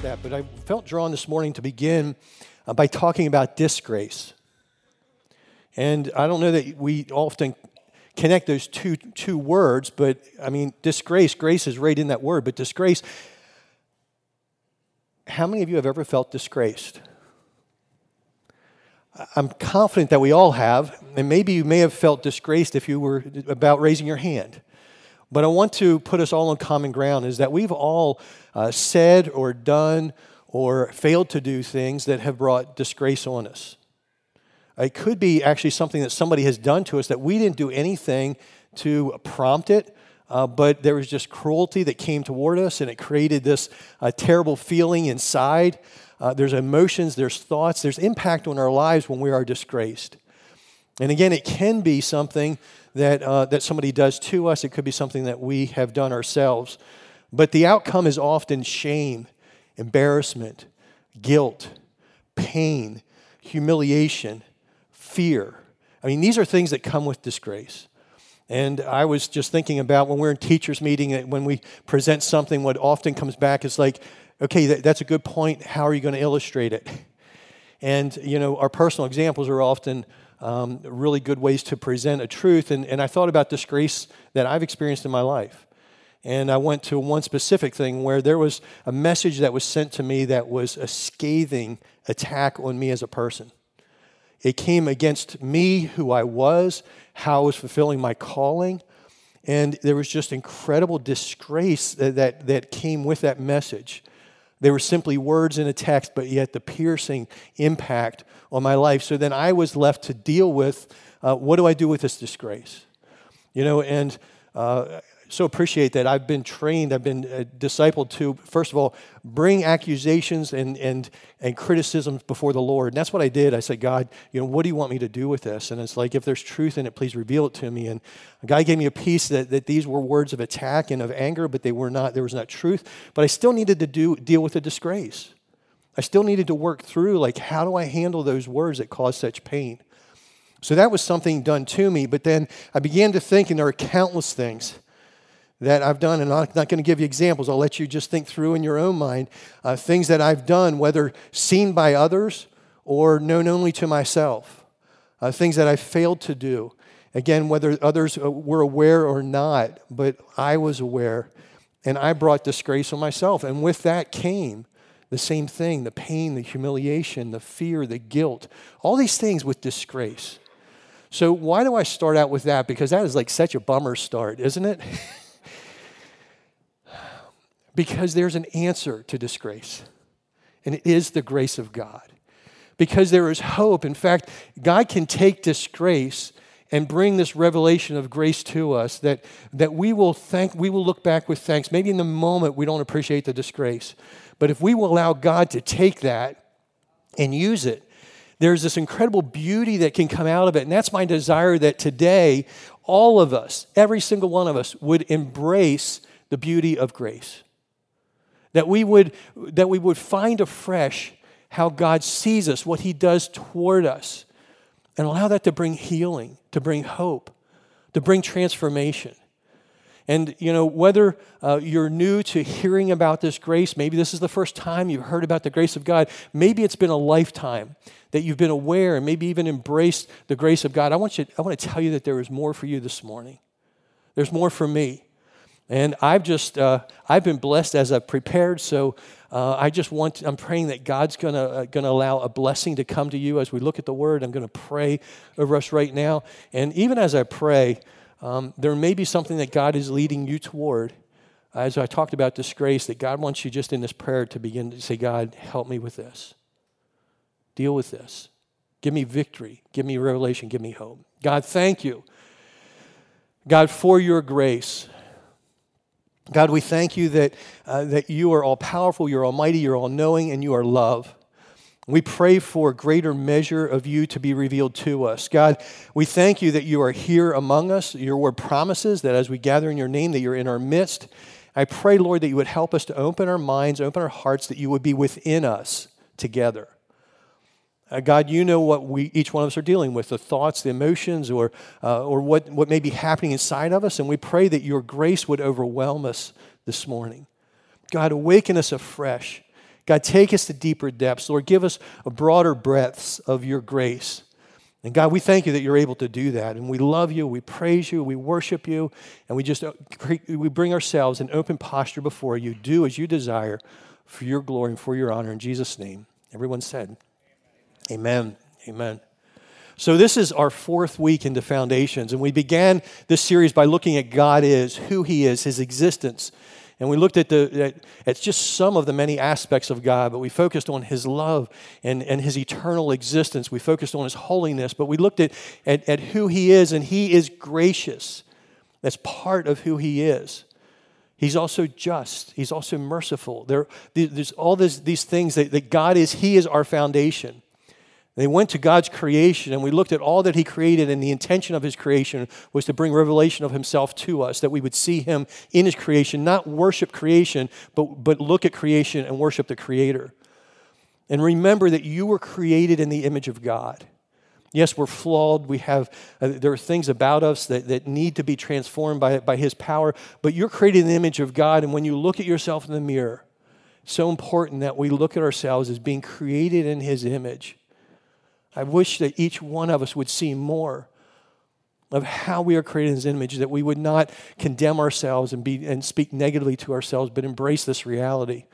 about that, but I felt drawn this morning to begin uh, by talking about disgrace. And I don't know that we often connect those two, two words, but I mean, disgrace, grace is right in that word, but disgrace. How many of you have ever felt disgraced? I'm confident that we all have, and maybe you may have felt disgraced if you were about raising your hand. But I want to put us all on common ground is that we've all uh, said or done or failed to do things that have brought disgrace on us. It could be actually something that somebody has done to us that we didn't do anything to prompt it, uh, but there was just cruelty that came toward us and it created this uh, terrible feeling inside. Uh, there's emotions, there's thoughts, there's impact on our lives when we are disgraced. And again, it can be something that, uh, that somebody does to us, it could be something that we have done ourselves. But the outcome is often shame, embarrassment, guilt, pain, humiliation, fear. I mean, these are things that come with disgrace. And I was just thinking about when we're in teachers' meeting, when we present something, what often comes back is like, okay, that, that's a good point. How are you going to illustrate it? And, you know, our personal examples are often um, really good ways to present a truth. And, and I thought about disgrace that I've experienced in my life. And I went to one specific thing where there was a message that was sent to me that was a scathing attack on me as a person. It came against me, who I was, how I was fulfilling my calling. And there was just incredible disgrace that, that, that came with that message. They were simply words in a text, but yet the piercing impact on my life. So then I was left to deal with uh, what do I do with this disgrace? You know, and uh, so appreciate that I've been trained, I've been uh, discipled to, first of all, bring accusations and, and, and criticisms before the Lord. And that's what I did. I said, God, you know, what do you want me to do with this? And it's like, if there's truth in it, please reveal it to me. And God gave me a peace that, that these were words of attack and of anger, but they were not, there was not truth. But I still needed to do, deal with the disgrace. I still needed to work through, like, how do I handle those words that cause such pain? So that was something done to me. But then I began to think, and there are countless things that I've done, and I'm not going to give you examples. I'll let you just think through in your own mind uh, things that I've done, whether seen by others or known only to myself, uh, things that I failed to do. Again, whether others uh, were aware or not, but I was aware, and I brought disgrace on myself. And with that came the same thing the pain, the humiliation, the fear, the guilt, all these things with disgrace. So, why do I start out with that? Because that is like such a bummer start, isn't it? Because there's an answer to disgrace, and it is the grace of God. Because there is hope. In fact, God can take disgrace and bring this revelation of grace to us that, that we will thank we will look back with thanks maybe in the moment we don't appreciate the disgrace but if we will allow god to take that and use it there's this incredible beauty that can come out of it and that's my desire that today all of us every single one of us would embrace the beauty of grace that we would, that we would find afresh how God sees us, what He does toward us, and allow that to bring healing, to bring hope, to bring transformation. And, you know, whether uh, you're new to hearing about this grace, maybe this is the first time you've heard about the grace of God, maybe it's been a lifetime that you've been aware and maybe even embraced the grace of God. I want, you, I want to tell you that there is more for you this morning. There's more for me. And I've just, uh, I've been blessed as I've prepared. So uh, I just want, I'm praying that God's going to uh, gonna allow a blessing to come to you as we look at the word. I'm going to pray over us right now. And even as I pray, um, there may be something that God is leading you toward. As I talked about disgrace, that God wants you just in this prayer to begin to say, God, help me with this. Deal with this. Give me victory. Give me revelation. Give me hope. God, thank you. God, for your grace. God, we thank you that, uh, that you are all powerful, you're almighty, you're all knowing, and you are love. We pray for a greater measure of you to be revealed to us. God, we thank you that you are here among us. Your word promises that as we gather in your name, that you're in our midst. I pray, Lord, that you would help us to open our minds, open our hearts, that you would be within us together. Uh, God, you know what we, each one of us are dealing with the thoughts, the emotions, or, uh, or what, what may be happening inside of us. And we pray that your grace would overwhelm us this morning. God, awaken us afresh. God, take us to deeper depths. Lord, give us a broader breadths of your grace. And God, we thank you that you're able to do that. And we love you, we praise you, we worship you, and we just uh, we bring ourselves in open posture before you. Do as you desire for your glory and for your honor in Jesus' name. Everyone said, Amen. Amen. So, this is our fourth week into Foundations, and we began this series by looking at God is, who He is, His existence. And we looked at, the, at, at, just some of the many aspects of God, but we focused on His love and, and His eternal existence. We focused on His holiness, but we looked at, at, at who He is, and He is gracious. That's part of who He is. He's also just. He's also merciful. There, there's all this, these things that, that God is. He is our foundation. They went to God's creation and we looked at all that He created, and the intention of His creation was to bring revelation of Himself to us, that we would see Him in His creation, not worship creation, but, but look at creation and worship the Creator. And remember that you were created in the image of God. Yes, we're flawed. We have, uh, there are things about us that, that need to be transformed by, by His power, but you're created in the image of God. And when you look at yourself in the mirror, so important that we look at ourselves as being created in His image. I wish that each one of us would see more of how we are created in his image, that we would not condemn ourselves and, be, and speak negatively to ourselves, but embrace this reality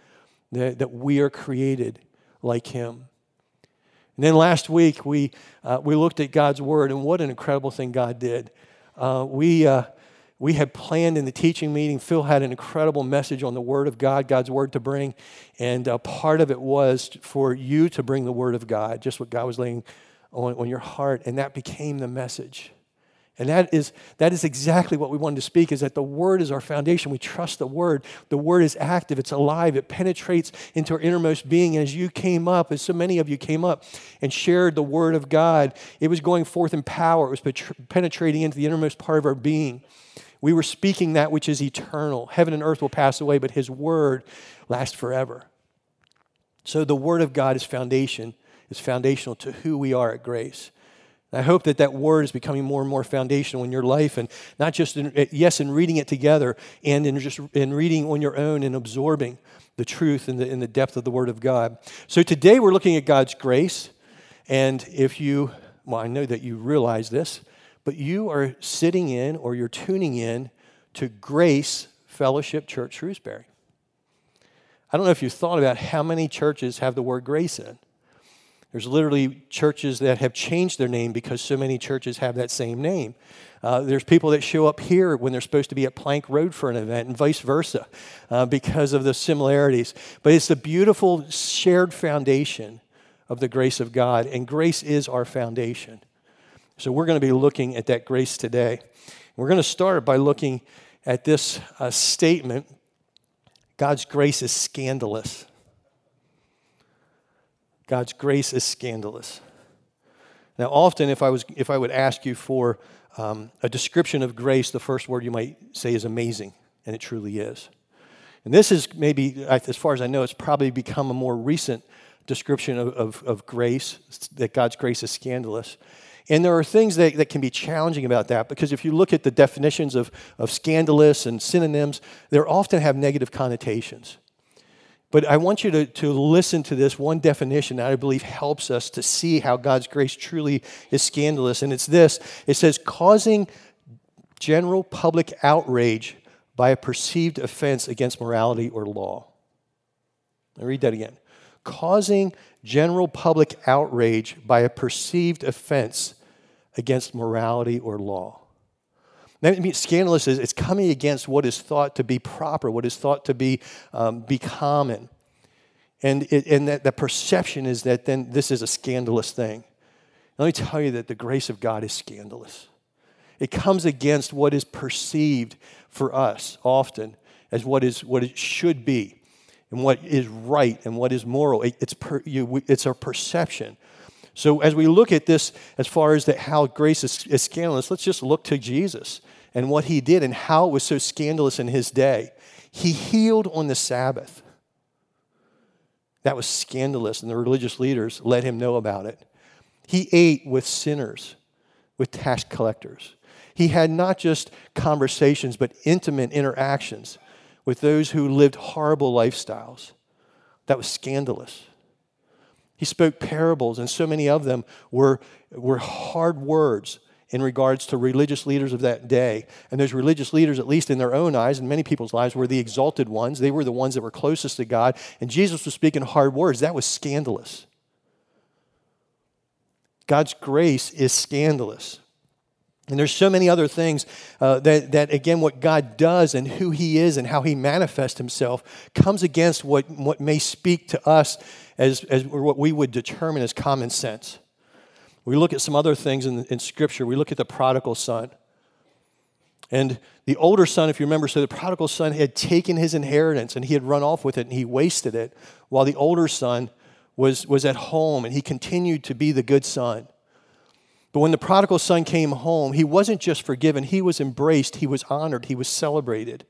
that, that we are created like him. And then last week, we, uh, we looked at God's word, and what an incredible thing God did. Uh, we, uh, we had planned in the teaching meeting, Phil had an incredible message on the Word of God, God's Word to bring. And uh, part of it was for you to bring the Word of God, just what God was laying on, on your heart. And that became the message. And that is, that is exactly what we wanted to speak is that the Word is our foundation. We trust the Word. The Word is active, it's alive, it penetrates into our innermost being. And as you came up, as so many of you came up and shared the Word of God, it was going forth in power, it was penetrating into the innermost part of our being. We were speaking that which is eternal. Heaven and earth will pass away, but his word lasts forever. So the word of God is foundation, is foundational to who we are at grace. I hope that that word is becoming more and more foundational in your life, and not just in, eh, yes, in reading it together, and in just in reading on your own and absorbing the truth and the, in the depth of the Word of God. So today we're looking at God's grace, and if you, well, I know that you realize this, but you are sitting in or you're tuning in to Grace Fellowship Church Shrewsbury. I don't know if you've thought about how many churches have the word grace in. There's literally churches that have changed their name because so many churches have that same name. Uh, there's people that show up here when they're supposed to be at Plank Road for an event, and vice versa, uh, because of the similarities. But it's the beautiful shared foundation of the grace of God, and grace is our foundation. So we're going to be looking at that grace today. We're going to start by looking at this uh, statement God's grace is scandalous. God's grace is scandalous. Now, often, if I, was, if I would ask you for um, a description of grace, the first word you might say is amazing, and it truly is. And this is maybe, as far as I know, it's probably become a more recent description of, of, of grace, that God's grace is scandalous. And there are things that, that can be challenging about that because if you look at the definitions of, of scandalous and synonyms, they often have negative connotations. But I want you to, to listen to this one definition that I believe helps us to see how God's grace truly is scandalous. And it's this it says, causing general public outrage by a perceived offense against morality or law. I read that again. Causing general public outrage by a perceived offense against morality or law. That means scandalous is it's coming against what is thought to be proper, what is thought to be, um, be common. And, it, and that, that perception is that then this is a scandalous thing. Let me tell you that the grace of God is scandalous. It comes against what is perceived for us often as what, is, what it should be and what is right and what is moral. It, it's, per, you, it's our perception. So as we look at this, as far as that how grace is, is scandalous, let's just look to Jesus and what he did and how it was so scandalous in his day. He healed on the Sabbath. That was scandalous, and the religious leaders let him know about it. He ate with sinners, with tax collectors. He had not just conversations, but intimate interactions with those who lived horrible lifestyles. That was scandalous. He spoke parables, and so many of them were, were hard words in regards to religious leaders of that day. And those religious leaders, at least in their own eyes and many people's lives, were the exalted ones. They were the ones that were closest to God. And Jesus was speaking hard words. That was scandalous. God's grace is scandalous. And there's so many other things uh, that, that, again, what God does and who He is and how He manifests Himself comes against what, what may speak to us as, as what we would determine as common sense. We look at some other things in, in Scripture. We look at the prodigal son. And the older son, if you remember, so the prodigal son had taken his inheritance and he had run off with it and he wasted it, while the older son was, was at home and he continued to be the good son. But when the prodigal son came home, he wasn't just forgiven, he was embraced, he was honored, he was celebrated.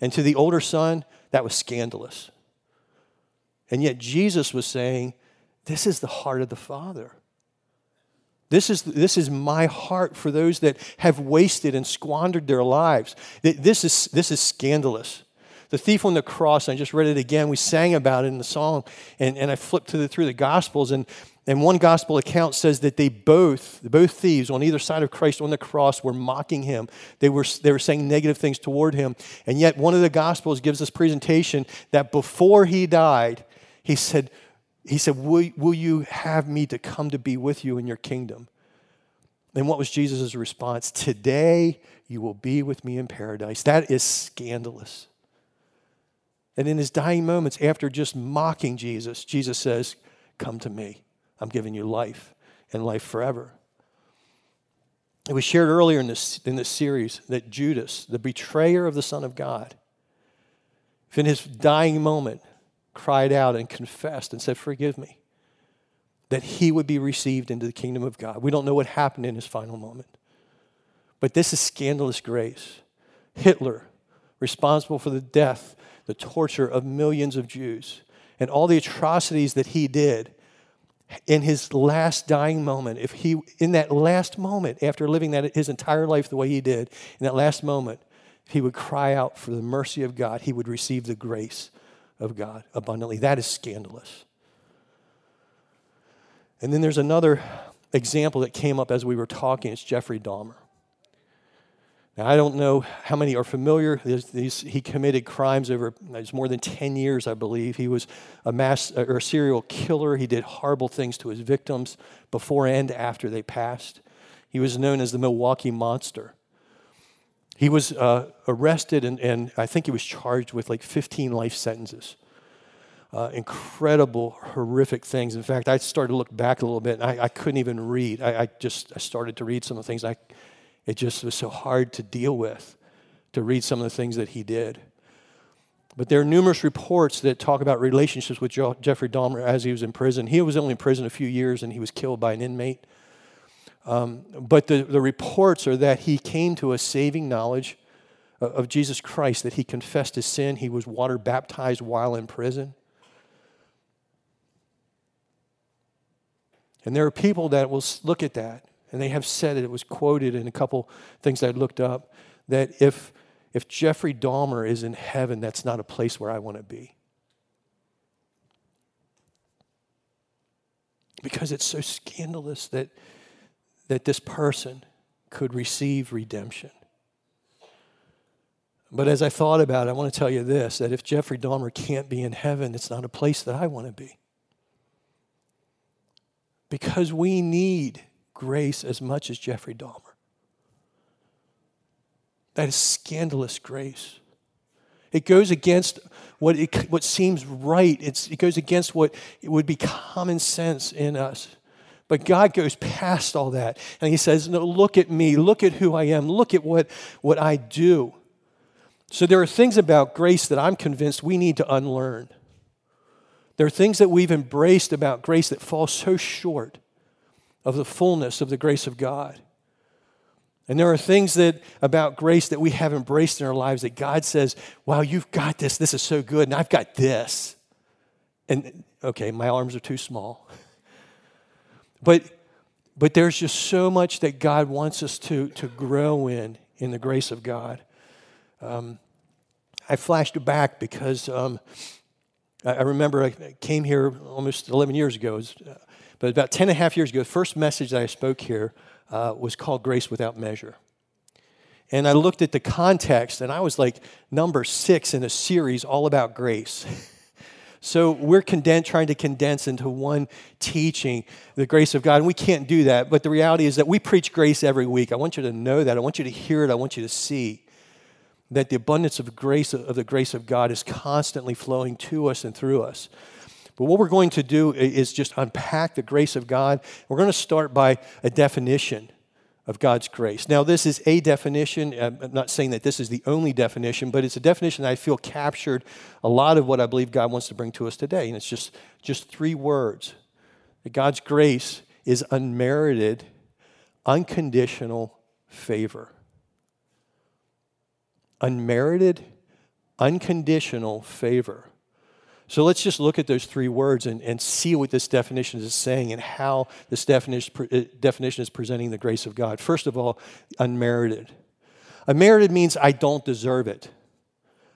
And to the older son, that was scandalous. And yet Jesus was saying, This is the heart of the Father. This is, this is my heart for those that have wasted and squandered their lives. This is, this is scandalous. The thief on the cross, I just read it again. We sang about it in the song, and, and I flipped the, through the Gospels, and and one gospel account says that they both, both thieves on either side of Christ on the cross, were mocking him. They were, they were saying negative things toward him. And yet, one of the gospels gives this presentation that before he died, he said, he said will, will you have me to come to be with you in your kingdom? And what was Jesus' response? Today you will be with me in paradise. That is scandalous. And in his dying moments, after just mocking Jesus, Jesus says, Come to me. I'm giving you life and life forever. It was shared earlier in this, in this series that Judas, the betrayer of the Son of God, in his dying moment cried out and confessed and said, Forgive me, that he would be received into the kingdom of God. We don't know what happened in his final moment. But this is scandalous grace. Hitler, responsible for the death, the torture of millions of Jews, and all the atrocities that he did, in his last dying moment, if he, in that last moment, after living that his entire life the way he did, in that last moment, he would cry out for the mercy of God, he would receive the grace of God abundantly. That is scandalous. And then there's another example that came up as we were talking. It's Jeffrey Dahmer. Now, I don't know how many are familiar. These, he committed crimes over it's more than 10 years, I believe. He was a mass or a serial killer. He did horrible things to his victims before and after they passed. He was known as the Milwaukee Monster. He was uh, arrested and, and I think he was charged with like 15 life sentences. Uh, incredible, horrific things. In fact, I started to look back a little bit and I, I couldn't even read. I, I, just I started to read some of the things. I it just was so hard to deal with, to read some of the things that he did. But there are numerous reports that talk about relationships with Jeffrey Dahmer as he was in prison. He was only in prison a few years and he was killed by an inmate. Um, but the, the reports are that he came to a saving knowledge of Jesus Christ, that he confessed his sin, he was water baptized while in prison. And there are people that will look at that and they have said it, it was quoted in a couple things I looked up, that if, if Jeffrey Dahmer is in heaven, that's not a place where I want to be. Because it's so scandalous that, that this person could receive redemption. But as I thought about it, I want to tell you this that if Jeffrey Dahmer can't be in heaven, it's not a place that I want to be. Because we need grace as much as Jeffrey Dahmer. That is scandalous grace. It goes against what, it, what seems right. It's, it goes against what it would be common sense in us. But God goes past all that. And He says, No, look at me. Look at who I am. Look at what, what I do. So there are things about grace that I'm convinced we need to unlearn. There are things that we've embraced about grace that fall so short of the fullness of the grace of God. And there are things that about grace that we have embraced in our lives that God says, Wow, you've got this. This is so good. And I've got this. And okay, my arms are too small. But but there's just so much that God wants us to, to grow in in the grace of God. Um, I flashed back because um, I, I remember I came here almost 11 years ago, was, uh, but about 10 and a half years ago, the first message that I spoke here uh, was called Grace Without Measure. And I looked at the context, and I was like number six in a series all about grace. So we're condensed, trying to condense into one teaching the grace of God, and we can't do that. But the reality is that we preach grace every week. I want you to know that. I want you to hear it. I want you to see that the abundance of grace of the grace of God is constantly flowing to us and through us. But what we're going to do is just unpack the grace of God. We're going to start by a definition of God's grace. Now, this is a definition. I'm not saying that this is the only definition, but it's a definition that I feel captured a lot of what I believe God wants to bring to us today. And it's just, just three words that God's grace is unmerited, unconditional favor. Unmerited, unconditional favor. So let's just look at those three words and, and see what this definition is saying and how this definition, uh, definition is presenting the grace of God. First of all, unmerited. Unmerited means I don't deserve it,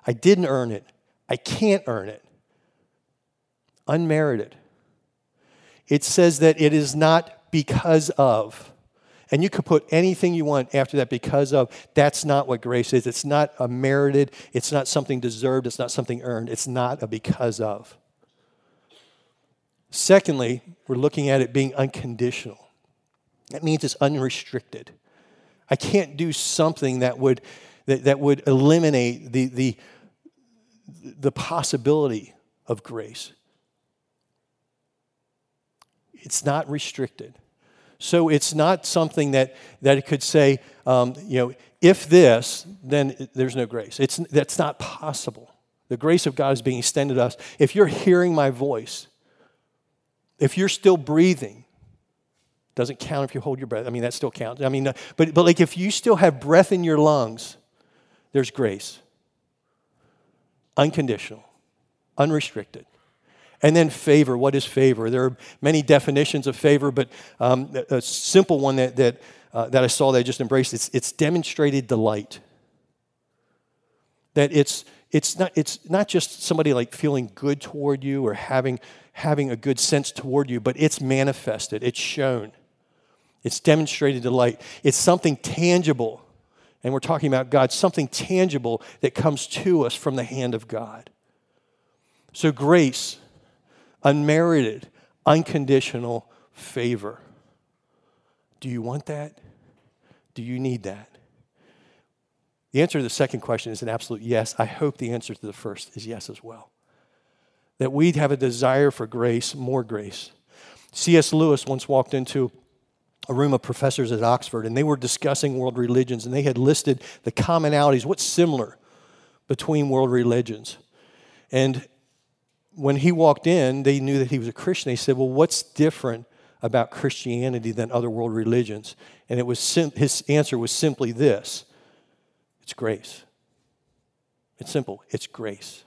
I didn't earn it, I can't earn it. Unmerited. It says that it is not because of. And you could put anything you want after that because of. That's not what grace is. It's not a merited, it's not something deserved, it's not something earned. It's not a because of. Secondly, we're looking at it being unconditional. That means it's unrestricted. I can't do something that would, that, that would eliminate the, the, the possibility of grace. It's not restricted. So it's not something that, that it could say, um, you know, if this, then there's no grace. It's, that's not possible. The grace of God is being extended to us. If you're hearing my voice, if you're still breathing, doesn't count if you hold your breath. I mean, that still counts. I mean, uh, but, but like if you still have breath in your lungs, there's grace. Unconditional, unrestricted. And then favor. What is favor? There are many definitions of favor, but um, a simple one that, that, uh, that I saw that I just embraced it's, it's demonstrated delight. That it's, it's, not, it's not just somebody like feeling good toward you or having, having a good sense toward you, but it's manifested, it's shown, it's demonstrated delight. It's something tangible. And we're talking about God, something tangible that comes to us from the hand of God. So, grace unmerited, unconditional favor. Do you want that? Do you need that? The answer to the second question is an absolute yes. I hope the answer to the first is yes as well. That we'd have a desire for grace, more grace. C.S. Lewis once walked into a room of professors at Oxford, and they were discussing world religions, and they had listed the commonalities, what's similar between world religions. And when he walked in, they knew that he was a Christian. They said, Well, what's different about Christianity than other world religions? And it was sim- his answer was simply this it's grace. It's simple it's grace.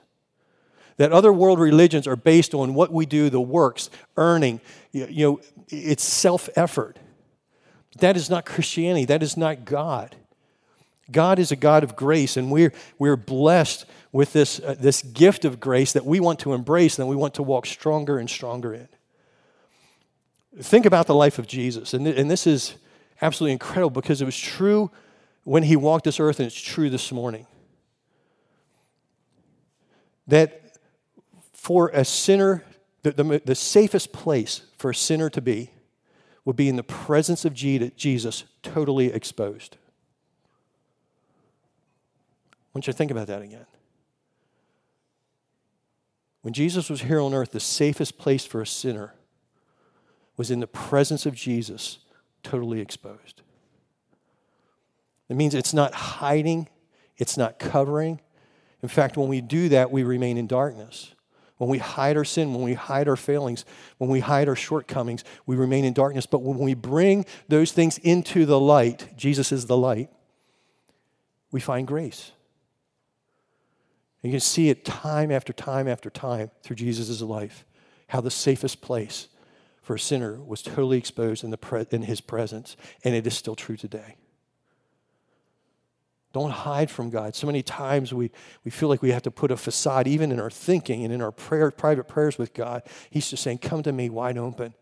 That other world religions are based on what we do, the works, earning, you know, it's self effort. That is not Christianity. That is not God. God is a God of grace, and we're, we're blessed with this, uh, this gift of grace that we want to embrace and we want to walk stronger and stronger in. Think about the life of Jesus, and, th- and this is absolutely incredible because it was true when he walked this earth, and it's true this morning. That for a sinner, the, the, the safest place for a sinner to be would be in the presence of Jesus, totally exposed. Want you to think about that again. When Jesus was here on earth, the safest place for a sinner was in the presence of Jesus, totally exposed. It means it's not hiding, it's not covering. In fact, when we do that, we remain in darkness. When we hide our sin, when we hide our failings, when we hide our shortcomings, we remain in darkness. But when we bring those things into the light, Jesus is the light, we find grace. And you can see it time after time after time through Jesus' life, how the safest place for a sinner was totally exposed in, the pre- in his presence, and it is still true today. Don't hide from God. So many times we, we feel like we have to put a facade, even in our thinking and in our prayer, private prayers with God. He's just saying, Come to me wide open,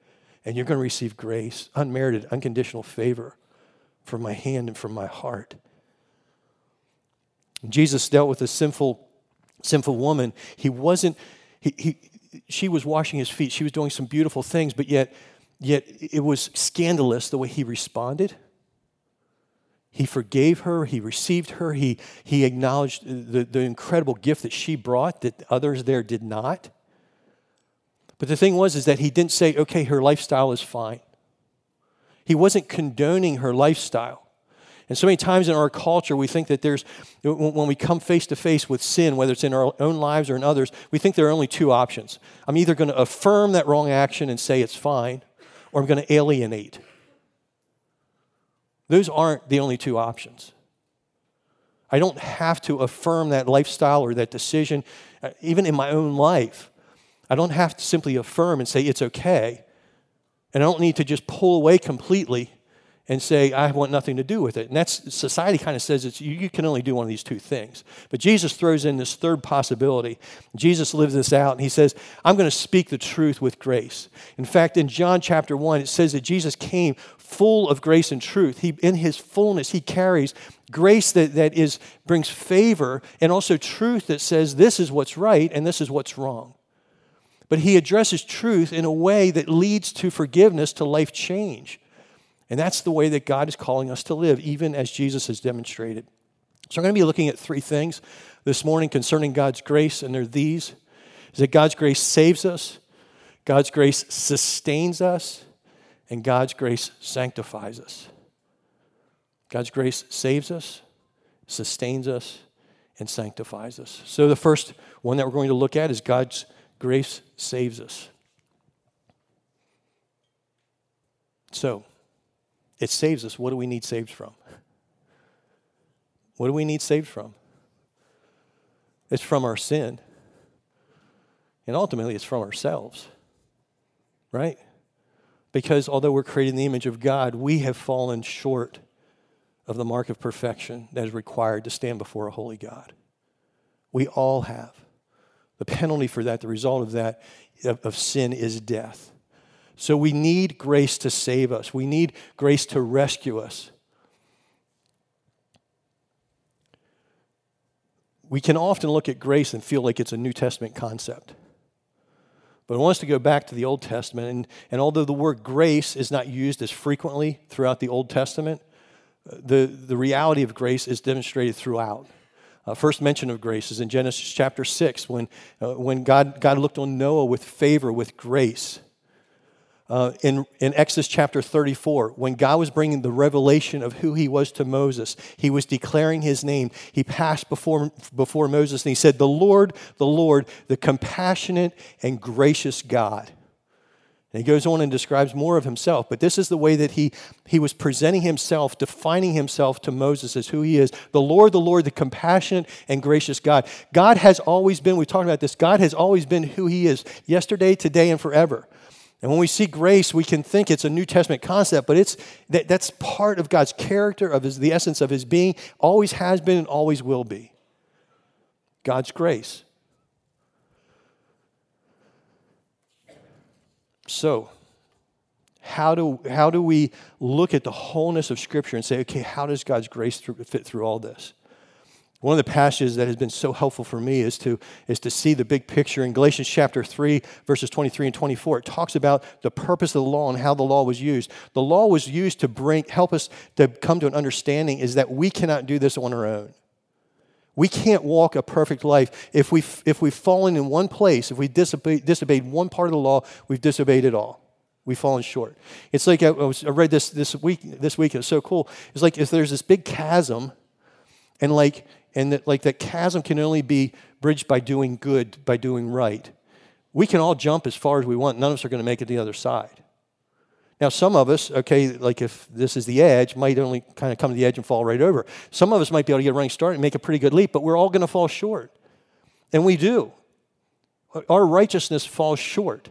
and you're going to receive grace, unmerited, unconditional favor from my hand and from my heart. Jesus dealt with a sinful, sinful woman. He wasn't, he, he, she was washing his feet. She was doing some beautiful things, but yet, yet it was scandalous the way he responded. He forgave her, he received her, he, he acknowledged the, the incredible gift that she brought that others there did not. But the thing was is that he didn't say, okay, her lifestyle is fine. He wasn't condoning her lifestyle. And so many times in our culture, we think that there's, when we come face to face with sin, whether it's in our own lives or in others, we think there are only two options. I'm either going to affirm that wrong action and say it's fine, or I'm going to alienate. Those aren't the only two options. I don't have to affirm that lifestyle or that decision, uh, even in my own life. I don't have to simply affirm and say it's okay. And I don't need to just pull away completely and say, I want nothing to do with it. And that's society kind of says it's you, you, can only do one of these two things. But Jesus throws in this third possibility. Jesus lives this out and he says, I'm going to speak the truth with grace. In fact, in John chapter 1, it says that Jesus came full of grace and truth. He in his fullness, he carries grace that, that is brings favor and also truth that says this is what's right and this is what's wrong. But he addresses truth in a way that leads to forgiveness, to life change. And that's the way that God is calling us to live, even as Jesus has demonstrated. So I'm going to be looking at three things this morning concerning God's grace, and they're these is that God's grace saves us, God's grace sustains us, and God's grace sanctifies us. God's grace saves us, sustains us, and sanctifies us. So the first one that we're going to look at is God's grace saves us. So, it saves us. What do we need saved from? What do we need saved from? It's from our sin. And ultimately, it's from ourselves. Right? Because although we're created in the image of God, we have fallen short of the mark of perfection that is required to stand before a holy God. We all have. The penalty for that, the result of that, of, of sin, is death. So we need grace to save us, we need grace to rescue us. We can often look at grace and feel like it's a New Testament concept. But I want us to go back to the Old Testament. And, and although the word grace is not used as frequently throughout the Old Testament, the, the reality of grace is demonstrated throughout. Uh, first mention of grace is in Genesis chapter 6 when, uh, when God, God looked on Noah with favor, with grace. Uh, in, in Exodus chapter 34, when God was bringing the revelation of who he was to Moses, he was declaring his name. He passed before, before Moses and he said, The Lord, the Lord, the compassionate and gracious God. And he goes on and describes more of himself, but this is the way that he, he was presenting himself, defining himself to Moses as who he is. The Lord, the Lord, the compassionate and gracious God. God has always been, we talked about this, God has always been who he is, yesterday, today, and forever. And when we see grace, we can think it's a New Testament concept, but it's, that, that's part of God's character, of his, the essence of his being, always has been and always will be. God's grace. So, how do, how do we look at the wholeness of Scripture and say, okay, how does God's grace fit through all this? One of the passages that has been so helpful for me is to, is to see the big picture in Galatians chapter 3, verses 23 and 24. It talks about the purpose of the law and how the law was used. The law was used to bring, help us to come to an understanding is that we cannot do this on our own. We can't walk a perfect life. If we've, if we've fallen in one place, if we disobeyed, disobeyed one part of the law, we've disobeyed it all. We've fallen short. It's like I, was, I read this this week, this week, it was so cool. It's like if there's this big chasm, and like and that like that chasm can only be bridged by doing good, by doing right. We can all jump as far as we want. None of us are going to make it the other side. Now, some of us, okay, like if this is the edge, might only kind of come to the edge and fall right over. Some of us might be able to get a running start and make a pretty good leap, but we're all going to fall short. And we do. Our righteousness falls short.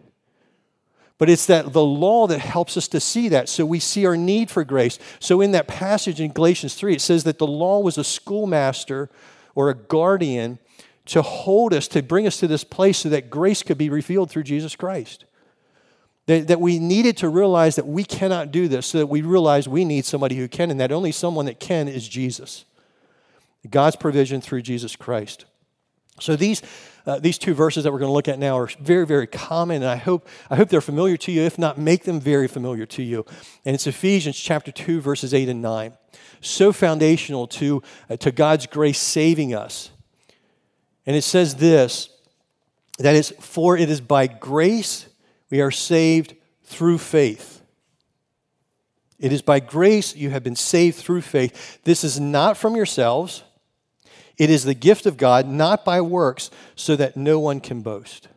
But it's that the law that helps us to see that. So we see our need for grace. So in that passage in Galatians 3, it says that the law was a schoolmaster or a guardian to hold us, to bring us to this place so that grace could be revealed through Jesus Christ. That, that we needed to realize that we cannot do this, so that we realize we need somebody who can, and that only someone that can is Jesus. God's provision through Jesus Christ. So these, uh, these two verses that we're going to look at now are very, very common, and I hope, I hope they're familiar to you. If not, make them very familiar to you. And it's Ephesians chapter 2, verses 8 and 9. So foundational to, uh, to God's grace saving us. And it says this, that is, for it is by grace we are saved through faith. It is by grace you have been saved through faith. This is not from yourselves. It is the gift of God, not by works, so that no one can boast.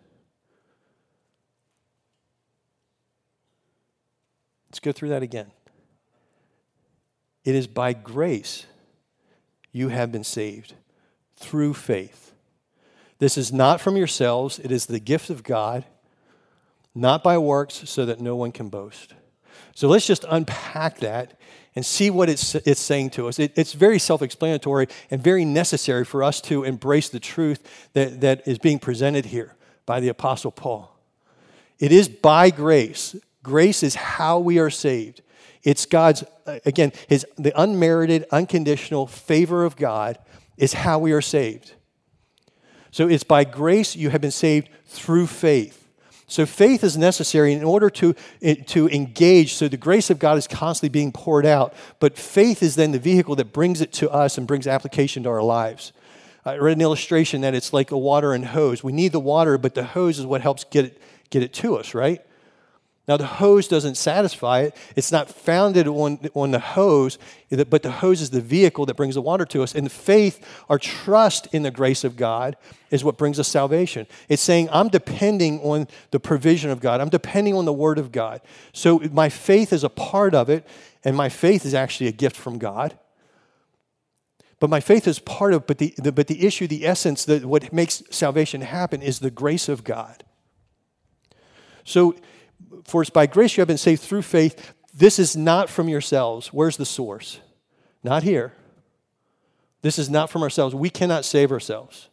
Let's go through that again. It is by grace you have been saved through faith. This is not from yourselves, it is the gift of God, not by works, so that no one can boast. So let's just unpack that and see what it's, it's saying to us. It, it's very self explanatory and very necessary for us to embrace the truth that, that is being presented here by the Apostle Paul. It is by grace. Grace is how we are saved. It's God's, uh, again, his, the unmerited, unconditional favor of God is how we are saved. So it's by grace you have been saved through faith. So faith is necessary in order to, eh, to engage. So the grace of God is constantly being poured out, but faith is then the vehicle that brings it to us and brings application to our lives. I read an illustration that it's like a water and hose. We need the water, but the hose is what helps get it, get it to us, right? Now, the hose doesn't satisfy it. It's not founded on, on the hose, but the hose is the vehicle that brings the water to us. And faith, our trust in the grace of God, is what brings us salvation. It's saying, I'm depending on the provision of God, I'm depending on the Word of God. So my faith is a part of it, and my faith is actually a gift from God. But my faith is part of, but the, the but the issue, the essence, the, what makes salvation happen is the grace of God. So for it's by grace you have been saved through faith. This is not from yourselves. Where's the source? Not here. This is not from ourselves. We cannot save ourselves.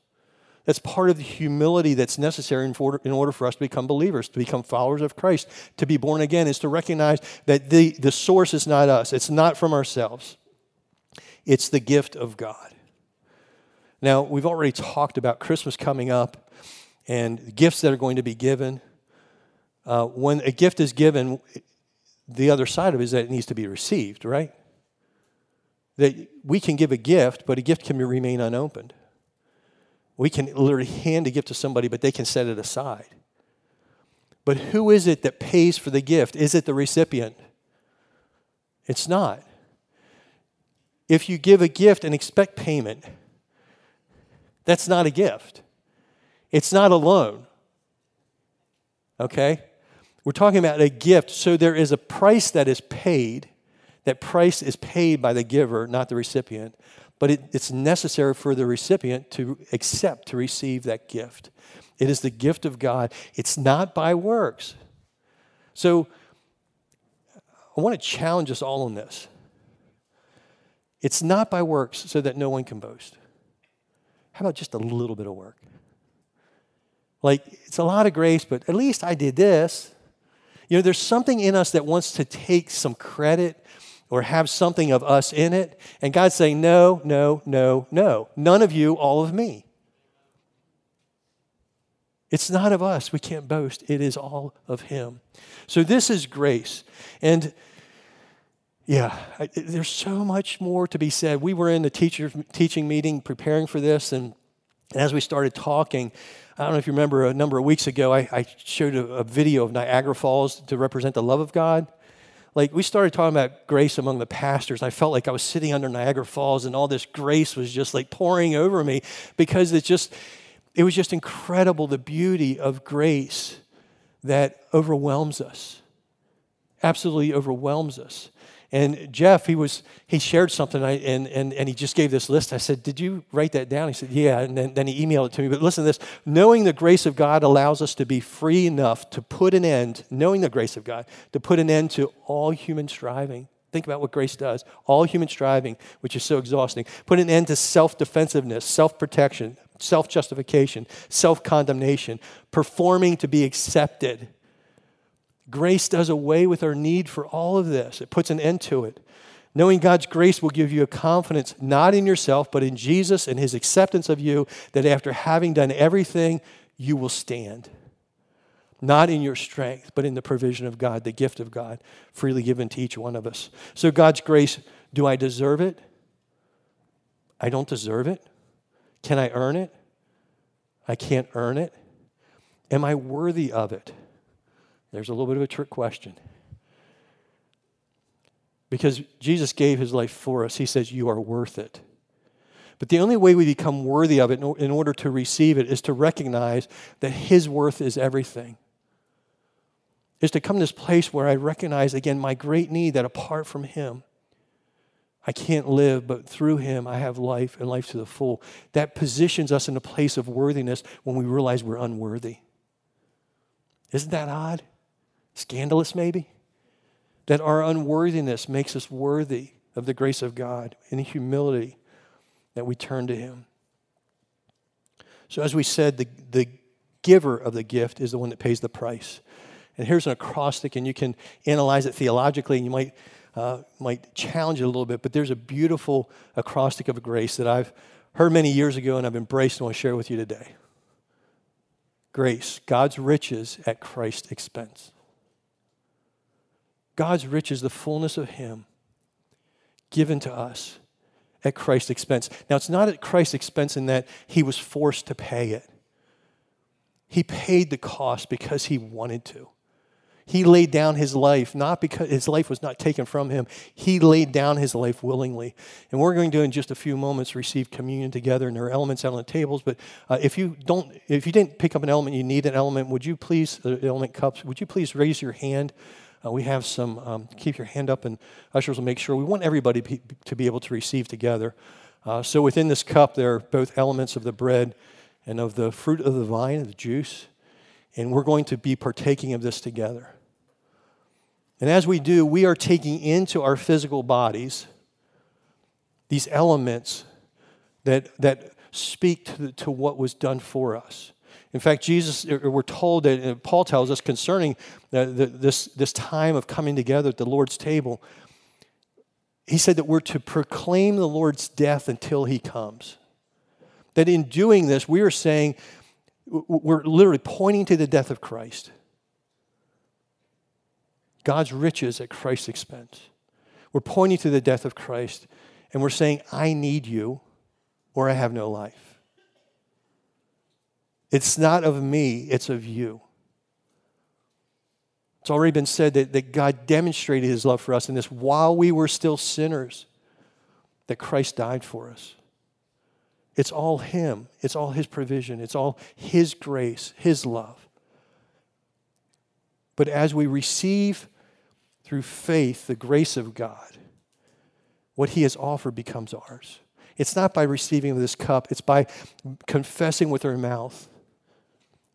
That's part of the humility that's necessary in order, in order for us to become believers, to become followers of Christ, to be born again, is to recognize that the, the source is not us. It's not from ourselves, it's the gift of God. Now, we've already talked about Christmas coming up and gifts that are going to be given uh, when a gift is given, the other side of it is that it needs to be received, right? That we can give a gift, but a gift can remain unopened. We can literally hand a gift to somebody, but they can set it aside. But who is it that pays for the gift? Is it the recipient? It's not. If you give a gift and expect payment, that's not a gift. It's not a loan. Okay? We're talking about a gift. So there is a price that is paid. That price is paid by the giver, not the recipient. But it, it's necessary for the recipient to accept, to receive that gift. It is the gift of God. It's not by works. So I want to challenge us all on this. It's not by works so that no one can boast. How about just a little bit of work? Like, it's a lot of grace, but at least I did this. You know, there's something in us that wants to take some credit or have something of us in it. And God's saying, no, no, no, no. None of you, all of me. It's not of us. We can't boast. It is all of Him. So this is grace. And yeah, I, there's so much more to be said. We were in the teacher teaching meeting preparing for this, and, and as we started talking, I don't know if you remember a number of weeks ago, I, I showed a, a, video of Niagara Falls to represent the love of God. Like, we started talking about grace among the pastors. I felt like I was sitting under Niagara Falls and all this grace was just like pouring over me because it's just, it was just incredible the beauty of grace that overwhelms us, absolutely overwhelms us. And Jeff, he was he shared something I, and, and, and he just gave this list. I said, Did you write that down? He said, Yeah. And then, then he emailed it to me. But listen to this knowing the grace of God allows us to be free enough to put an end, knowing the grace of God, to put an end to all human striving. Think about what grace does. All human striving, which is so exhausting. Put an end to self defensiveness, self protection, self justification, self condemnation, performing to be accepted. Grace does away with our need for all of this, it puts an end to it. Knowing God's grace will give you a confidence not in yourself, but in Jesus and his acceptance of you, that after having done everything, you will stand not in your strength, but in the provision of God, the gift of God, freely given to each one of us. So, God's grace, do I deserve it? I don't deserve it. Can I earn it? I can't earn it. Am I worthy of it? There's a little bit of a trick question. Because Jesus gave his life for us, he says, You are worth it. But the only way we become worthy of it in order to receive it is to recognize that his worth is everything is to come to this place where I recognize again my great need that apart from Him, I can't live, but through Him I have life and life to the full. That positions us in a place of worthiness when we realize we're unworthy. Isn't that odd? Scandalous, maybe? That our unworthiness makes us worthy of the grace of God in humility that we turn to Him. So, as we said, the, the giver of the gift is the one that pays the price. And here's an acrostic, and you can analyze it theologically, and you might, uh, might challenge it a little bit, but there's a beautiful acrostic of grace that I've heard many years ago and I've embraced and want to share with you today. Grace, God's riches at Christ's expense. God's riches, the fullness of Him, given to us at Christ's expense. Now, it's not at Christ's expense in that He was forced to pay it. He paid the cost because He wanted to. He laid down his life, not because his life was not taken from him. He laid down his life willingly. And we're going to, in just a few moments, receive communion together, and there are elements out on the tables. But uh, if you don't, if you didn't pick up an element, you need an element, would you please, uh, element cups, would you please raise your hand? Uh, we have some, um, keep your hand up, and ushers will make sure. We want everybody to be able to receive together. Uh, so within this cup, there are both elements of the bread and of the fruit of the vine, the juice. And we're going to be partaking of this together. And as we do, we are taking into our physical bodies these elements that, that speak to, the, to what was done for us. In fact, Jesus, uh, uh, we're told that uh, Paul tells us concerning this, this time of coming together at the Lord's table, he said that we're to proclaim the Lord's death until he comes. That in doing this, we are saying, we're literally pointing to the death of Christ. God's riches at Christ's expense. We're pointing to the death of Christ and we're saying, I need you or I have no life. It's not of me, it's of you. It's already been said that, that God demonstrated his love for us in this while we were still sinners, that Christ died for us. It's all Him, it's all His provision, it's all His grace, His love. But as we receive through faith the grace of God, what He has offered becomes ours. It's not by receiving this cup, it's by confessing with our mouth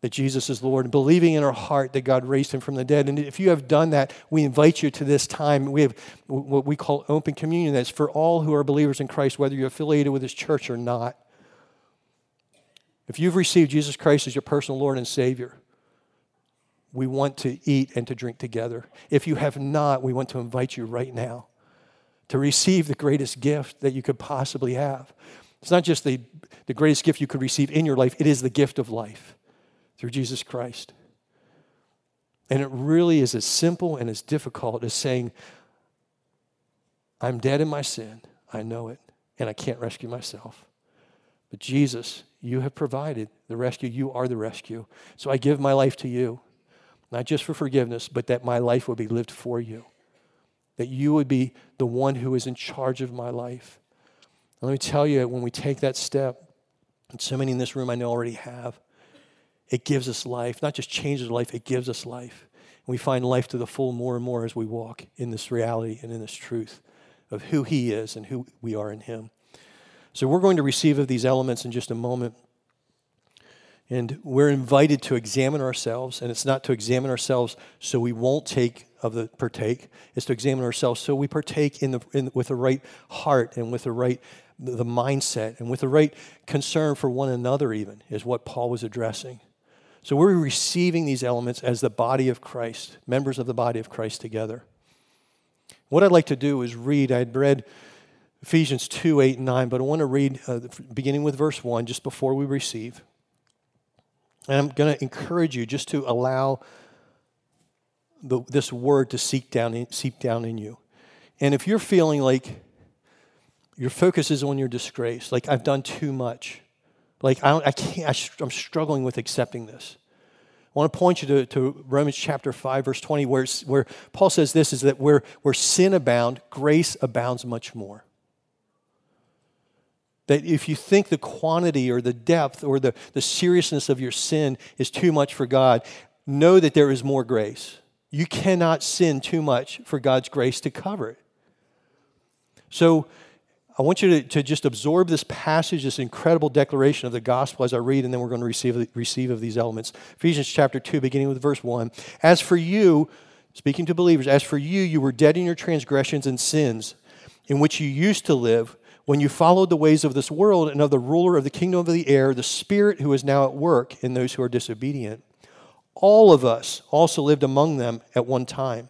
that Jesus is Lord and believing in our heart that God raised him from the dead. And if you have done that, we invite you to this time. We have what we call open communion that's for all who are believers in Christ, whether you're affiliated with his church or not. If you've received Jesus Christ as your personal Lord and Savior, we want to eat and to drink together. If you have not, we want to invite you right now to receive the greatest gift that you could possibly have. It's not just the, the greatest gift you could receive in your life, it is the gift of life through Jesus Christ. And it really is as simple and as difficult as saying, I'm dead in my sin. I know it, and I can't rescue myself. But Jesus, you have provided the rescue. You are the rescue. So I give my life to you not just for forgiveness, but that my life would be lived for you. That you would be the one who is in charge of my life. And let me tell you, when we take that step, and so many in this room I know already have, it gives us life. Not just changes life, it gives us life. And we find life to the full more and more as we walk in this reality and in this truth of who He is and who we are in Him. So we're going to receive of these elements in just a moment. And we're invited to examine ourselves, and it's not to examine ourselves so we won't take of the partake. It's to examine ourselves so we partake in the, in, with the right heart and with the right the mindset and with the right concern for one another, even, is what Paul was addressing. So we're receiving these elements as the body of Christ, members of the body of Christ together. What I'd like to do is read, I'd read Ephesians 2 8 and 9, but I want to read uh, beginning with verse 1 just before we receive. And I'm going to encourage you just to allow the, this word to seep down, in, seep down in you. And if you're feeling like your focus is on your disgrace, like I've done too much, like I, I can't, I, am struggling with accepting this. I want to point you to, to Romans chapter 5, verse 20, where, where Paul says this is that where, where sin abound, grace abounds much more. That if you think the quantity or the depth or the, the seriousness of your sin is too much for God, know that there is more grace. You cannot sin too much for God's grace to cover it. So I want you to, to just absorb this passage, this incredible declaration of the gospel as I read, and then we're going to receive, receive of these elements. Ephesians chapter 2, beginning with verse 1. As for you, speaking to believers, as for you, you were dead in your transgressions and sins, in which you used to live when you followed the ways of this world and of the ruler of the kingdom of the air, the spirit who is now at work in those who are disobedient. All of us also lived among them at one time,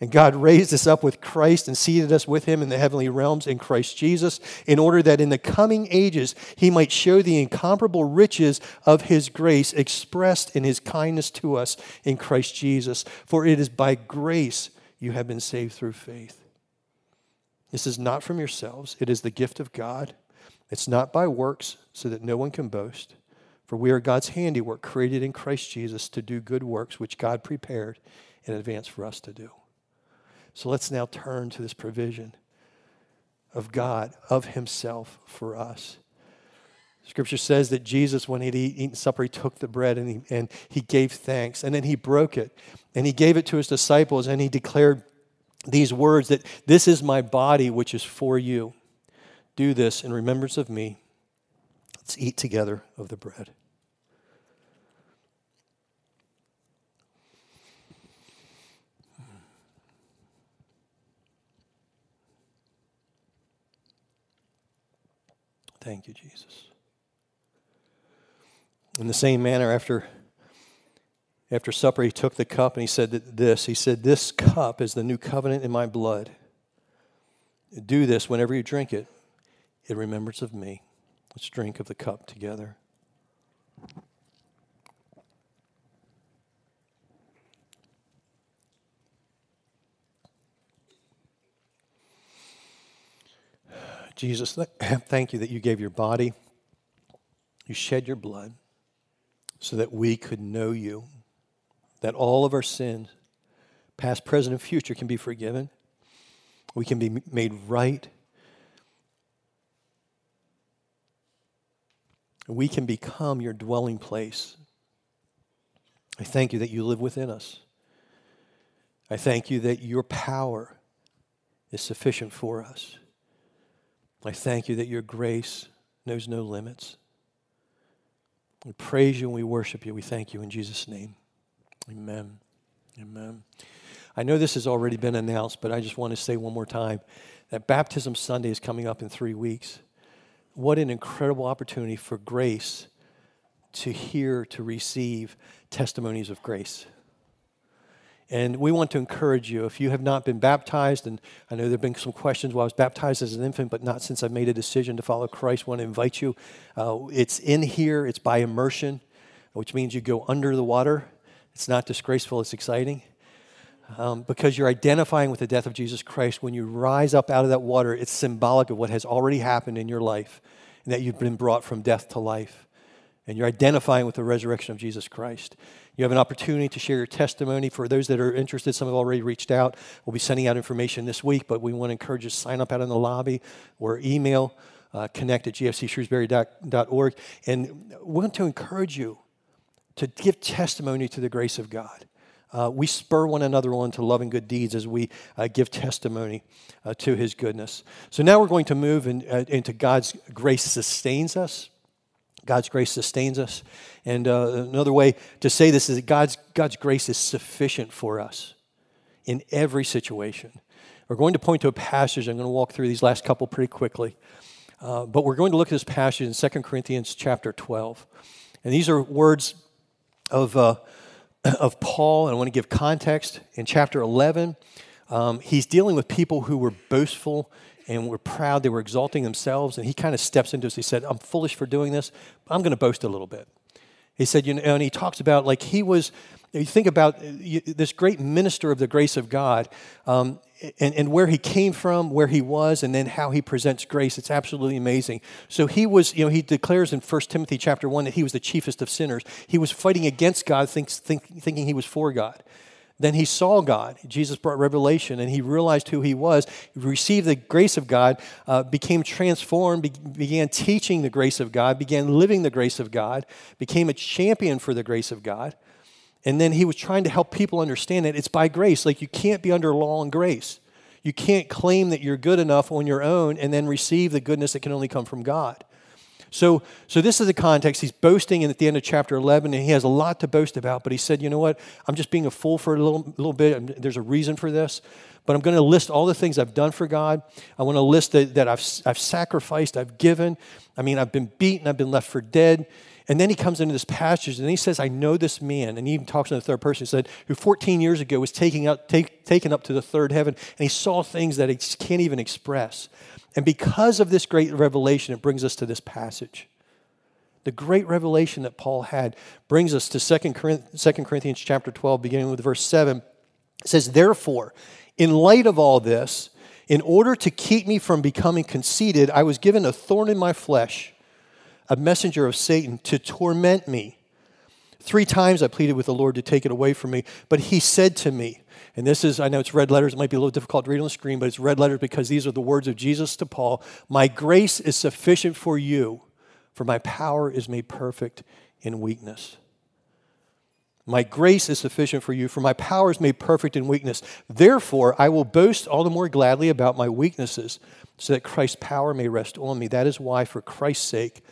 And God raised us up with Christ and seated us with him in the heavenly realms in Christ Jesus, in order that in the coming ages he might show the incomparable riches of his grace expressed in his kindness to us in Christ Jesus. For it is by grace you have been saved through faith. This is not from yourselves, it is the gift of God. It's not by works, so that no one can boast. For we are God's handiwork, created in Christ Jesus to do good works, which God prepared in advance for us to do. So let's now turn to this provision of God, of Himself for us. Scripture says that Jesus, when he'd eaten supper, he took the bread and he, and he gave thanks. And then he broke it and he gave it to his disciples and he declared these words that this is my body, which is for you. Do this in remembrance of me. Let's eat together of the bread. Thank you, Jesus. In the same manner, after, after supper, he took the cup and he said this He said, This cup is the new covenant in my blood. Do this whenever you drink it in remembrance of me. Let's drink of the cup together. Jesus, thank you that you gave your body, you shed your blood so that we could know you, that all of our sins, past, present, and future, can be forgiven. We can be made right. We can become your dwelling place. I thank you that you live within us. I thank you that your power is sufficient for us. I thank you that your grace knows no limits. We praise you and we worship you. We thank you in Jesus' name. Amen. Amen. I know this has already been announced, but I just want to say one more time that Baptism Sunday is coming up in three weeks. What an incredible opportunity for grace to hear, to receive testimonies of grace. And we want to encourage you, if you have not been baptized, and I know there have been some questions, well, I was baptized as an infant, but not since I made a decision to follow Christ. I want to invite you. Uh, it's in here, it's by immersion, which means you go under the water. It's not disgraceful, it's exciting. Um, because you're identifying with the death of Jesus Christ. When you rise up out of that water, it's symbolic of what has already happened in your life and that you've been brought from death to life. And you're identifying with the resurrection of Jesus Christ. You have an opportunity to share your testimony. For those that are interested, some have already reached out. We'll be sending out information this week, but we want to encourage you to sign up out in the lobby or email uh, connect at gfcshrewsbury.org. And we want to encourage you to give testimony to the grace of God. Uh, we spur one another on to loving good deeds as we uh, give testimony uh, to his goodness. So now we're going to move in, uh, into God's grace sustains us. God's grace sustains us. And uh, another way to say this is that God's, God's grace is sufficient for us in every situation. We're going to point to a passage. I'm going to walk through these last couple pretty quickly. Uh, but we're going to look at this passage in 2 Corinthians chapter 12. And these are words of, uh, of Paul, and I want to give context. In chapter 11, um, he's dealing with people who were boastful and were proud. They were exalting themselves. And he kind of steps into this. He said, I'm foolish for doing this, I'm going to boast a little bit. He said, you know, and he talks about like he was, you think about uh, this great minister of the grace of God um, and, and where he came from, where he was, and then how he presents grace. It's absolutely amazing. So he was, you know, he declares in 1 Timothy chapter 1 that he was the chiefest of sinners. He was fighting against God, think, think, thinking he was for God. Then he saw God. Jesus brought revelation and he realized who he was, received the grace of God, uh, became transformed, be- began teaching the grace of God, began living the grace of God, became a champion for the grace of God. And then he was trying to help people understand that it's by grace. Like you can't be under law and grace. You can't claim that you're good enough on your own and then receive the goodness that can only come from God. So, so this is the context. He's boasting at the end of chapter 11, and he has a lot to boast about. But he said, you know what? I'm just being a fool for a little, little bit. There's a reason for this. But I'm going to list all the things I've done for God. I want to list that, that I've, I've sacrificed, I've given. I mean, I've been beaten, I've been left for dead. And then he comes into this passage and he says, I know this man. And he even talks in the third person. He said, who 14 years ago was taking up, take, taken up to the third heaven. And he saw things that he can't even express. And because of this great revelation, it brings us to this passage. The great revelation that Paul had brings us to 2 Corinthians chapter 12, beginning with verse 7. It says, Therefore, in light of all this, in order to keep me from becoming conceited, I was given a thorn in my flesh, a messenger of Satan, to torment me. Three times I pleaded with the Lord to take it away from me, but he said to me, and this is, I know it's red letters, it might be a little difficult to read on the screen, but it's red letters because these are the words of Jesus to Paul My grace is sufficient for you, for my power is made perfect in weakness. My grace is sufficient for you, for my power is made perfect in weakness. Therefore, I will boast all the more gladly about my weaknesses, so that Christ's power may rest on me. That is why, for Christ's sake,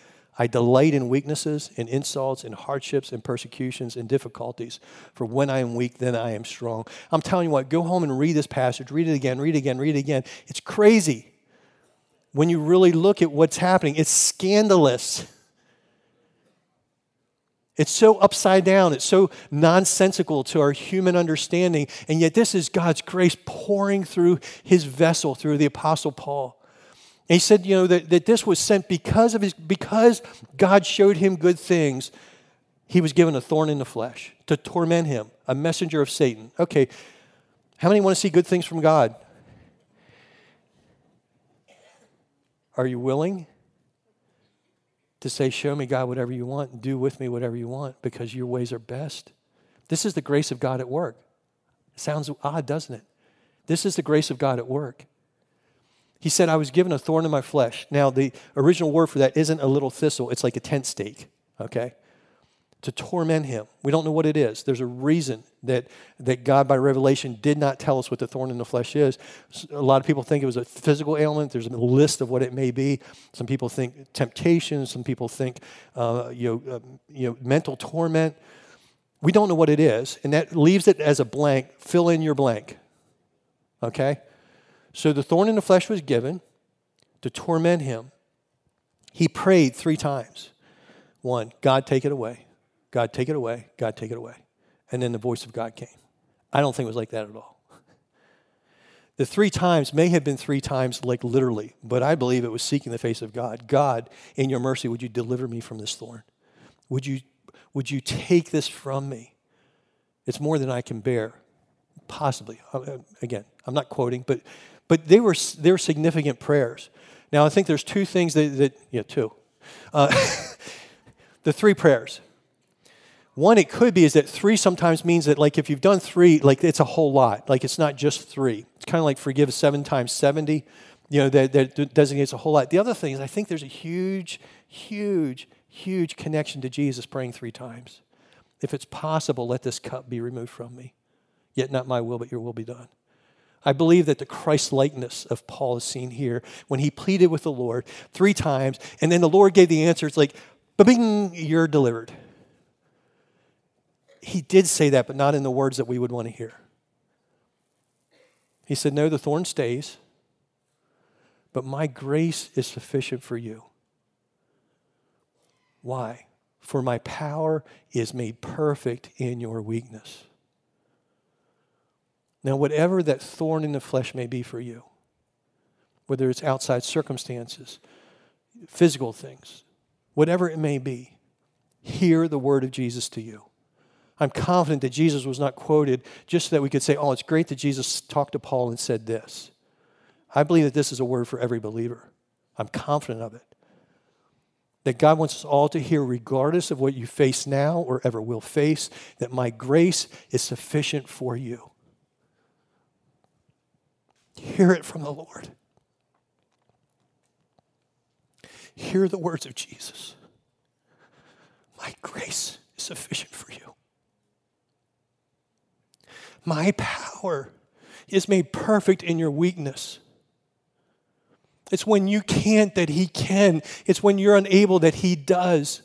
I delight in weaknesses, in insults, in hardships, in persecutions, in difficulties. For when I am weak, then I am strong. I'm telling you what, go home and read this passage. Read it again, read it again, read it again. It's crazy. When you really look at what's happening, it's scandalous. It's so upside down. It's so nonsensical to our human understanding. And yet, this is God's grace pouring through his vessel, through the Apostle Paul. And he said, you know, that, that this was sent because of his, because God showed him good things, he was given a thorn in the flesh to torment him, a messenger of Satan. Okay, how many want to see good things from God? Are you willing to say, Show me, God, whatever you want, do with me whatever you want, because your ways are best? This is the grace of God at work. Sounds odd, doesn't it? This is the grace of God at work. He said, I was given a thorn in my flesh. Now, the original word for that isn't a little thistle, it's like a tent stake, okay? To torment him. We don't know what it is. There's a reason that, that God, by revelation, did not tell us what the thorn in the flesh is. A lot of people think it was a physical ailment. There's a list of what it may be. Some people think temptation. Some people think uh, you, know, uh, you know, mental torment. We don't know what it is, and that leaves it as a blank. Fill in your blank, okay? So the thorn in the flesh was given to torment him. He prayed three times. One, God, take it away. God, take it away. God, take it away. And then the voice of God came. I don't think it was like that at all. The three times may have been three times, like literally, but I believe it was seeking the face of God. God, in your mercy, would you deliver me from this thorn? Would you, would you take this from me? It's more than I can bear. Possibly. Uh, uh, again, I'm not quoting, but, but they, were, they were significant prayers. Now, I think there's two things that, that yeah, two. Uh, the three prayers. One, it could be is that three sometimes means that, like, if you've done three, like, it's a whole lot. Like, it's not just three. It's kind of like forgive seven times 70, you know, that, that designates a whole lot. The other thing is, I think there's a huge, huge, huge connection to Jesus praying three times. If it's possible, let this cup be removed from me. Yet not my will, but your will be done. I believe that the Christ likeness of Paul is seen here when he pleaded with the Lord three times, and then the Lord gave the answer. It's like, bing, you're delivered. He did say that, but not in the words that we would want to hear. He said, No, the thorn stays, but my grace is sufficient for you. Why? For my power is made perfect in your weakness. Now, whatever that thorn in the flesh may be for you, whether it's outside circumstances, physical things, whatever it may be, hear the word of Jesus to you. I'm confident that Jesus was not quoted just so that we could say, oh, it's great that Jesus talked to Paul and said this. I believe that this is a word for every believer. I'm confident of it. That God wants us all to hear, regardless of what you face now or ever will face, that my grace is sufficient for you. Hear it from the Lord. Hear the words of Jesus. My grace is sufficient for you. My power is made perfect in your weakness. It's when you can't that He can, it's when you're unable that He does.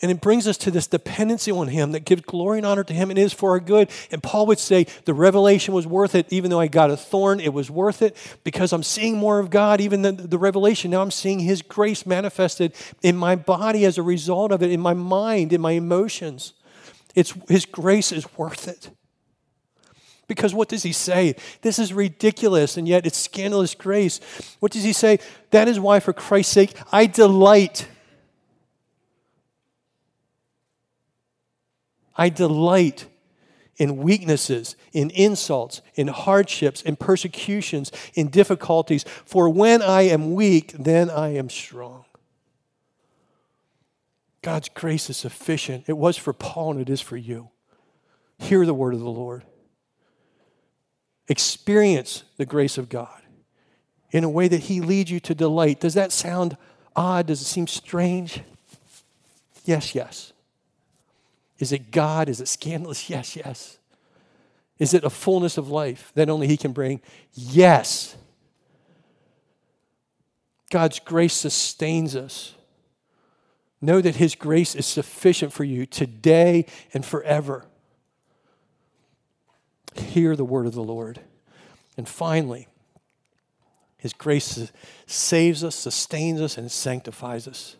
And it brings us to this dependency on Him that gives glory and honor to Him and is for our good. And Paul would say, The revelation was worth it. Even though I got a thorn, it was worth it because I'm seeing more of God, even than the revelation. Now I'm seeing His grace manifested in my body as a result of it, in my mind, in my emotions. It's, His grace is worth it. Because what does he say? This is ridiculous, and yet it's scandalous grace. What does he say? That is why, for Christ's sake, I delight I delight in weaknesses, in insults, in hardships, in persecutions, in difficulties. For when I am weak, then I am strong. God's grace is sufficient. It was for Paul and it is for you. Hear the word of the Lord. Experience the grace of God in a way that He leads you to delight. Does that sound odd? Does it seem strange? Yes, yes. Is it God? Is it scandalous? Yes, yes. Is it a fullness of life that only He can bring? Yes. God's grace sustains us. Know that His grace is sufficient for you today and forever. Hear the word of the Lord. And finally, His grace saves us, sustains us, and sanctifies us.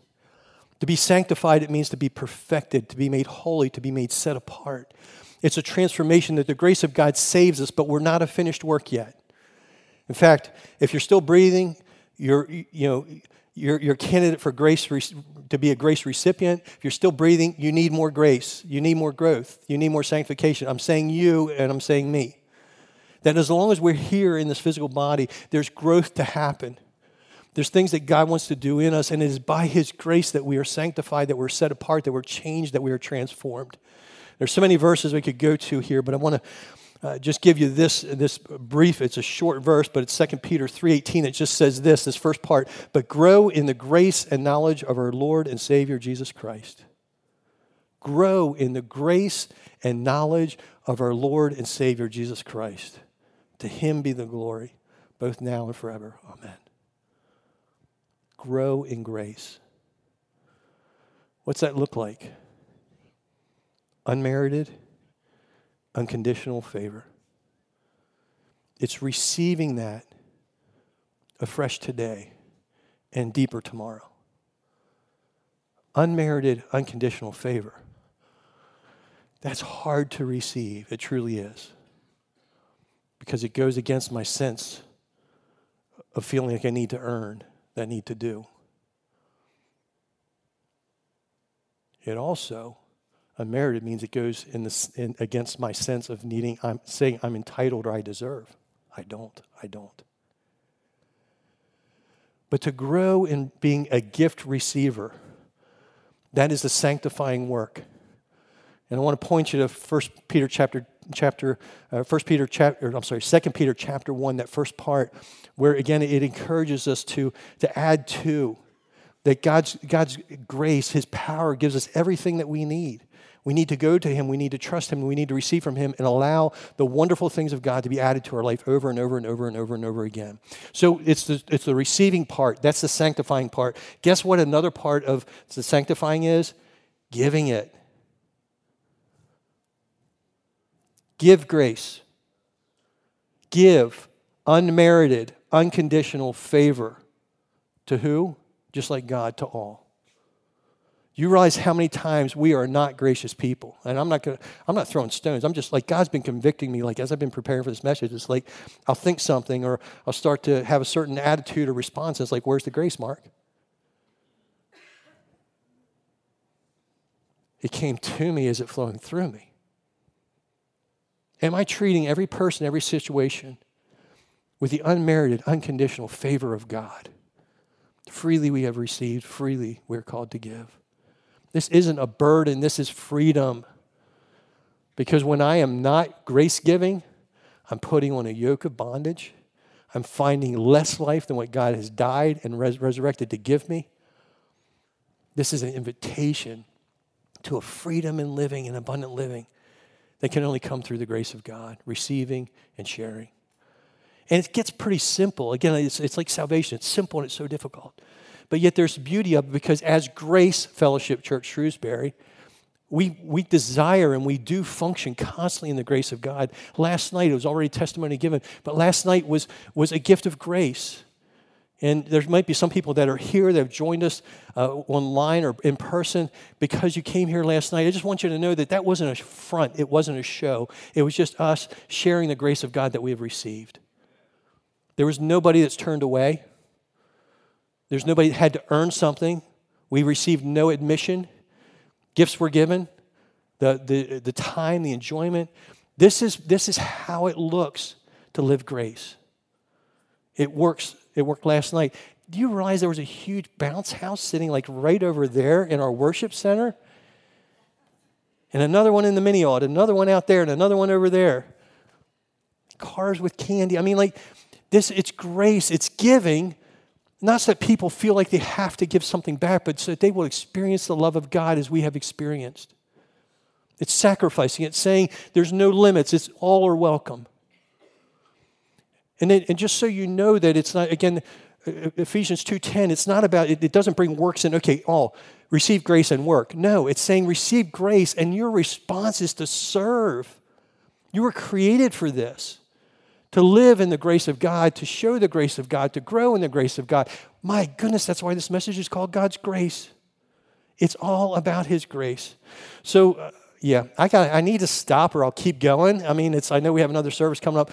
To be sanctified, it means to be perfected, to be made holy, to be made set apart. It's a transformation that the grace of God saves us, but we're not a finished work yet. In fact, if you're still breathing, you're, you know, you're, you're a candidate for grace to be a grace recipient. If you're still breathing, you need more grace. You need more growth. You need more sanctification. I'm saying you and I'm saying me. That as long as we're here in this physical body, there's growth to happen. There's things that God wants to do in us, and it is by His grace that we are sanctified, that we're set apart, that we're changed, that we are transformed. There's so many verses we could go to here, but I want to uh, just give you this, this brief. It's a short verse, but it's 2 Peter 3.18. It just says this, this first part, but grow in the grace and knowledge of our Lord and Savior Jesus Christ. Grow in the grace and knowledge of our Lord and Savior Jesus Christ. To him be the glory, both now and forever. Amen grow in grace. What's that look like? Unmerited, unconditional favor. It's receiving that afresh today and deeper tomorrow. Unmerited, unconditional favor. That's hard to receive. It truly is. Because it goes against my sense of feeling like I need to earn that need to do. It also Unmerited means it goes in the, in, against my sense of needing, I'm saying I'm entitled or I deserve. I don't. I don't. But to grow in being a gift receiver, that is the sanctifying work. And I want to point you to 1 Peter chapter chapter uh, 1 Peter chapter I'm sorry 2 Peter chapter 1 that first part where again it encourages us to to add to that God's God's grace his power gives us everything that we need. We need to go to Him. We need to trust Him. We need to receive from Him and allow the wonderful things of God to be added to our life over and over and over and over and over again. So it's the, it's the receiving part. That's the sanctifying part. Guess what another part of the sanctifying is? Giving it. Give grace. Give unmerited, unconditional favor. To who? Just like God, to all you realize how many times we are not gracious people. And I'm not gonna, I'm not throwing stones. I'm just like God's been convicting me. Like as I've been preparing for this message, it's like I'll think something or I'll start to have a certain attitude or response. It's like, where's the grace, Mark? It came to me as it flowing through me. Am I treating every person, every situation with the unmerited, unconditional favor of God? Freely we have received, freely we're called to give. This isn't a burden, this is freedom. Because when I am not grace giving, I'm putting on a yoke of bondage. I'm finding less life than what God has died and res- resurrected to give me. This is an invitation to a freedom in living and abundant living that can only come through the grace of God, receiving and sharing. And it gets pretty simple. Again, it's, it's like salvation. It's simple and it's so difficult. But yet there's beauty of it because as Grace Fellowship Church Shrewsbury, we, we desire and we do function constantly in the grace of God. Last night, it was already testimony given, but last night was, was a gift of grace. And there might be some people that are here that have joined us uh, online or in person because you came here last night. I just want you to know that that wasn't a front, it wasn't a show. It was just us sharing the grace of God that we have received. There was nobody that's turned away. There's nobody that had to earn something. We received no admission. Gifts were given. The, the, the time, the enjoyment. This is, this is how it looks to live grace. It works. It worked last night. Do you realize there was a huge bounce house sitting like right over there in our worship center? And another one in the mini aud, another one out there, and another one over there. Cars with candy. I mean, like this, it's grace, it's giving, not so that people feel like they have to give something back, but so that they will experience the love of God as we have experienced. It's sacrificing, it's saying there's no limits, it's all are welcome. And, and just so you know that it's not, again, Ephesians 2.10, it's not about, it, it doesn't bring works in, okay, all, receive grace and work. No, it's saying receive grace and your response is to serve. You were created for this to live in the grace of God, to show the grace of God, to grow in the grace of God. My goodness, that's why this message is called God's grace. It's all about His grace. So, uh, yeah, I got. I need to stop, or I'll keep going. I mean, it's. I know we have another service coming up.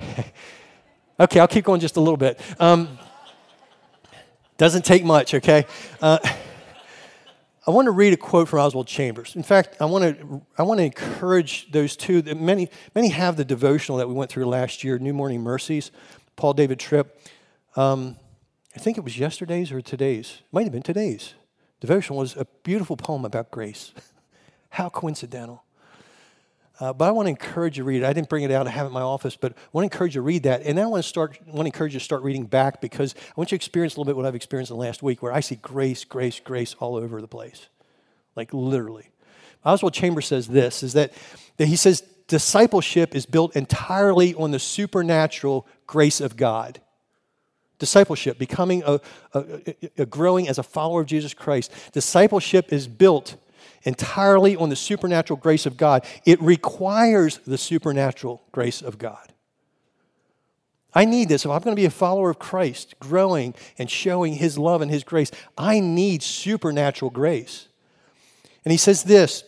okay, I'll keep going just a little bit. Um, doesn't take much. Okay. Uh, I want to read a quote from Oswald Chambers. In fact, I want to, I want to encourage those two. That many, many have the devotional that we went through last year, New Morning Mercies, Paul David Tripp. Um, I think it was yesterday's or today's. It might have been today's. Devotional was a beautiful poem about grace. How coincidental. Uh, but I want to encourage you to read it. I didn't bring it out. I have it in my office, but I want to encourage you to read that. And then I want to start. I want to encourage you to start reading back because I want you to experience a little bit what I've experienced in the last week, where I see grace, grace, grace all over the place, like literally. Oswald Chambers says this: is that, that he says discipleship is built entirely on the supernatural grace of God. Discipleship, becoming a, a, a growing as a follower of Jesus Christ. Discipleship is built entirely on the supernatural grace of God. It requires the supernatural grace of God. I need this. If I'm going to be a follower of Christ, growing and showing his love and his grace, I need supernatural grace. And he says this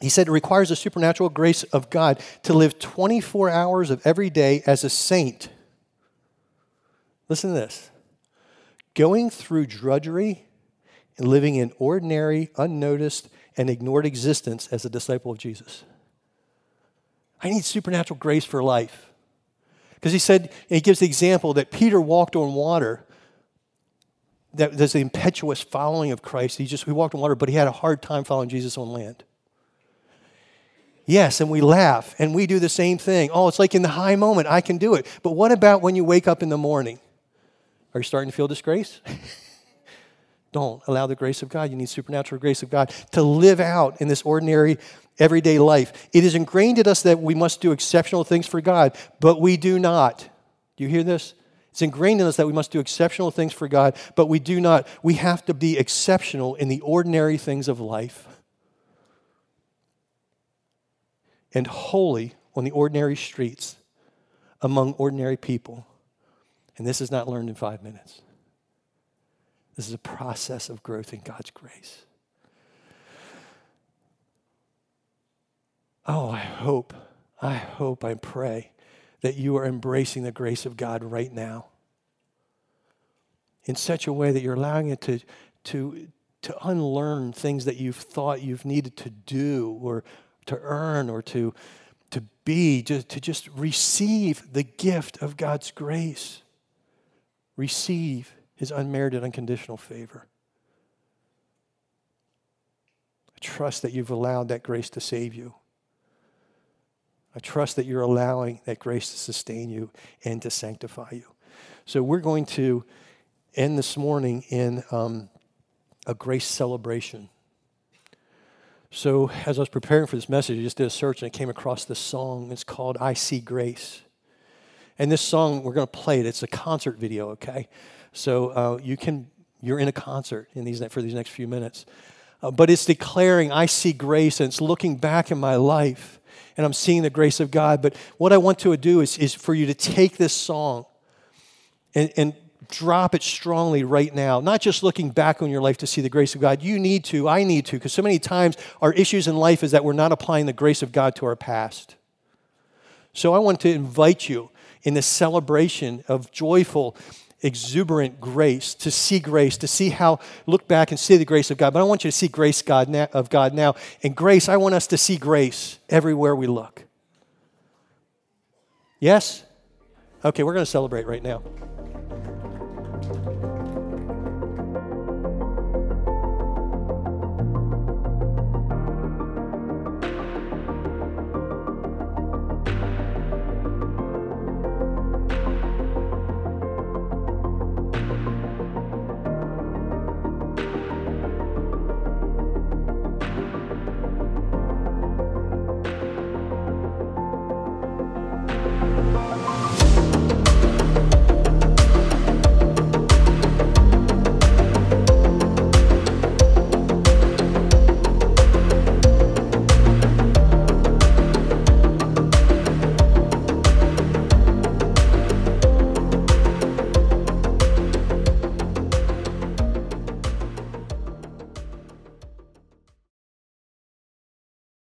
He said it requires the supernatural grace of God to live 24 hours of every day as a saint. Listen to this going through drudgery and living in ordinary, unnoticed, and ignored existence as a disciple of Jesus. I need supernatural grace for life. Because he said, he gives the example that Peter walked on water. That there's the impetuous following of Christ. He just he walked on water, but he had a hard time following Jesus on land. Yes, and we laugh and we do the same thing. Oh, it's like in the high moment, I can do it. But what about when you wake up in the morning? Are you starting to feel disgrace? Don't allow the grace of God. You need supernatural grace of God to live out in this ordinary, everyday life. It is ingrained in us that we must do exceptional things for God, but we do not. Do you hear this? It's ingrained in us that we must do exceptional things for God, but we do not. We have to be exceptional in the ordinary things of life and holy on the ordinary streets among ordinary people. And this is not learned in five minutes. This is a process of growth in God's grace. Oh, I hope, I hope, I pray that you are embracing the grace of God right now in such a way that you're allowing it to, to, to unlearn things that you've thought you've needed to do or to earn or to, to be, to, to just receive the gift of God's grace. Receive his unmerited, unconditional favor. I trust that you've allowed that grace to save you. I trust that you're allowing that grace to sustain you and to sanctify you. So we're going to end this morning in um, a grace celebration. So as I was preparing for this message, I just did a search and I came across this song. It's called I See Grace. And this song, we're going to play it. It's a concert video, okay? So uh, you can, you're in a concert in these, for these next few minutes. Uh, but it's declaring, I see grace, and it's looking back in my life, and I'm seeing the grace of God. But what I want to do is, is for you to take this song and, and drop it strongly right now. Not just looking back on your life to see the grace of God. You need to, I need to, because so many times our issues in life is that we're not applying the grace of God to our past. So I want to invite you in the celebration of joyful exuberant grace, to see grace, to see how, look back and see the grace of God. But I want you to see grace God of God now. And grace, I want us to see grace everywhere we look. Yes? Okay, we're going to celebrate right now.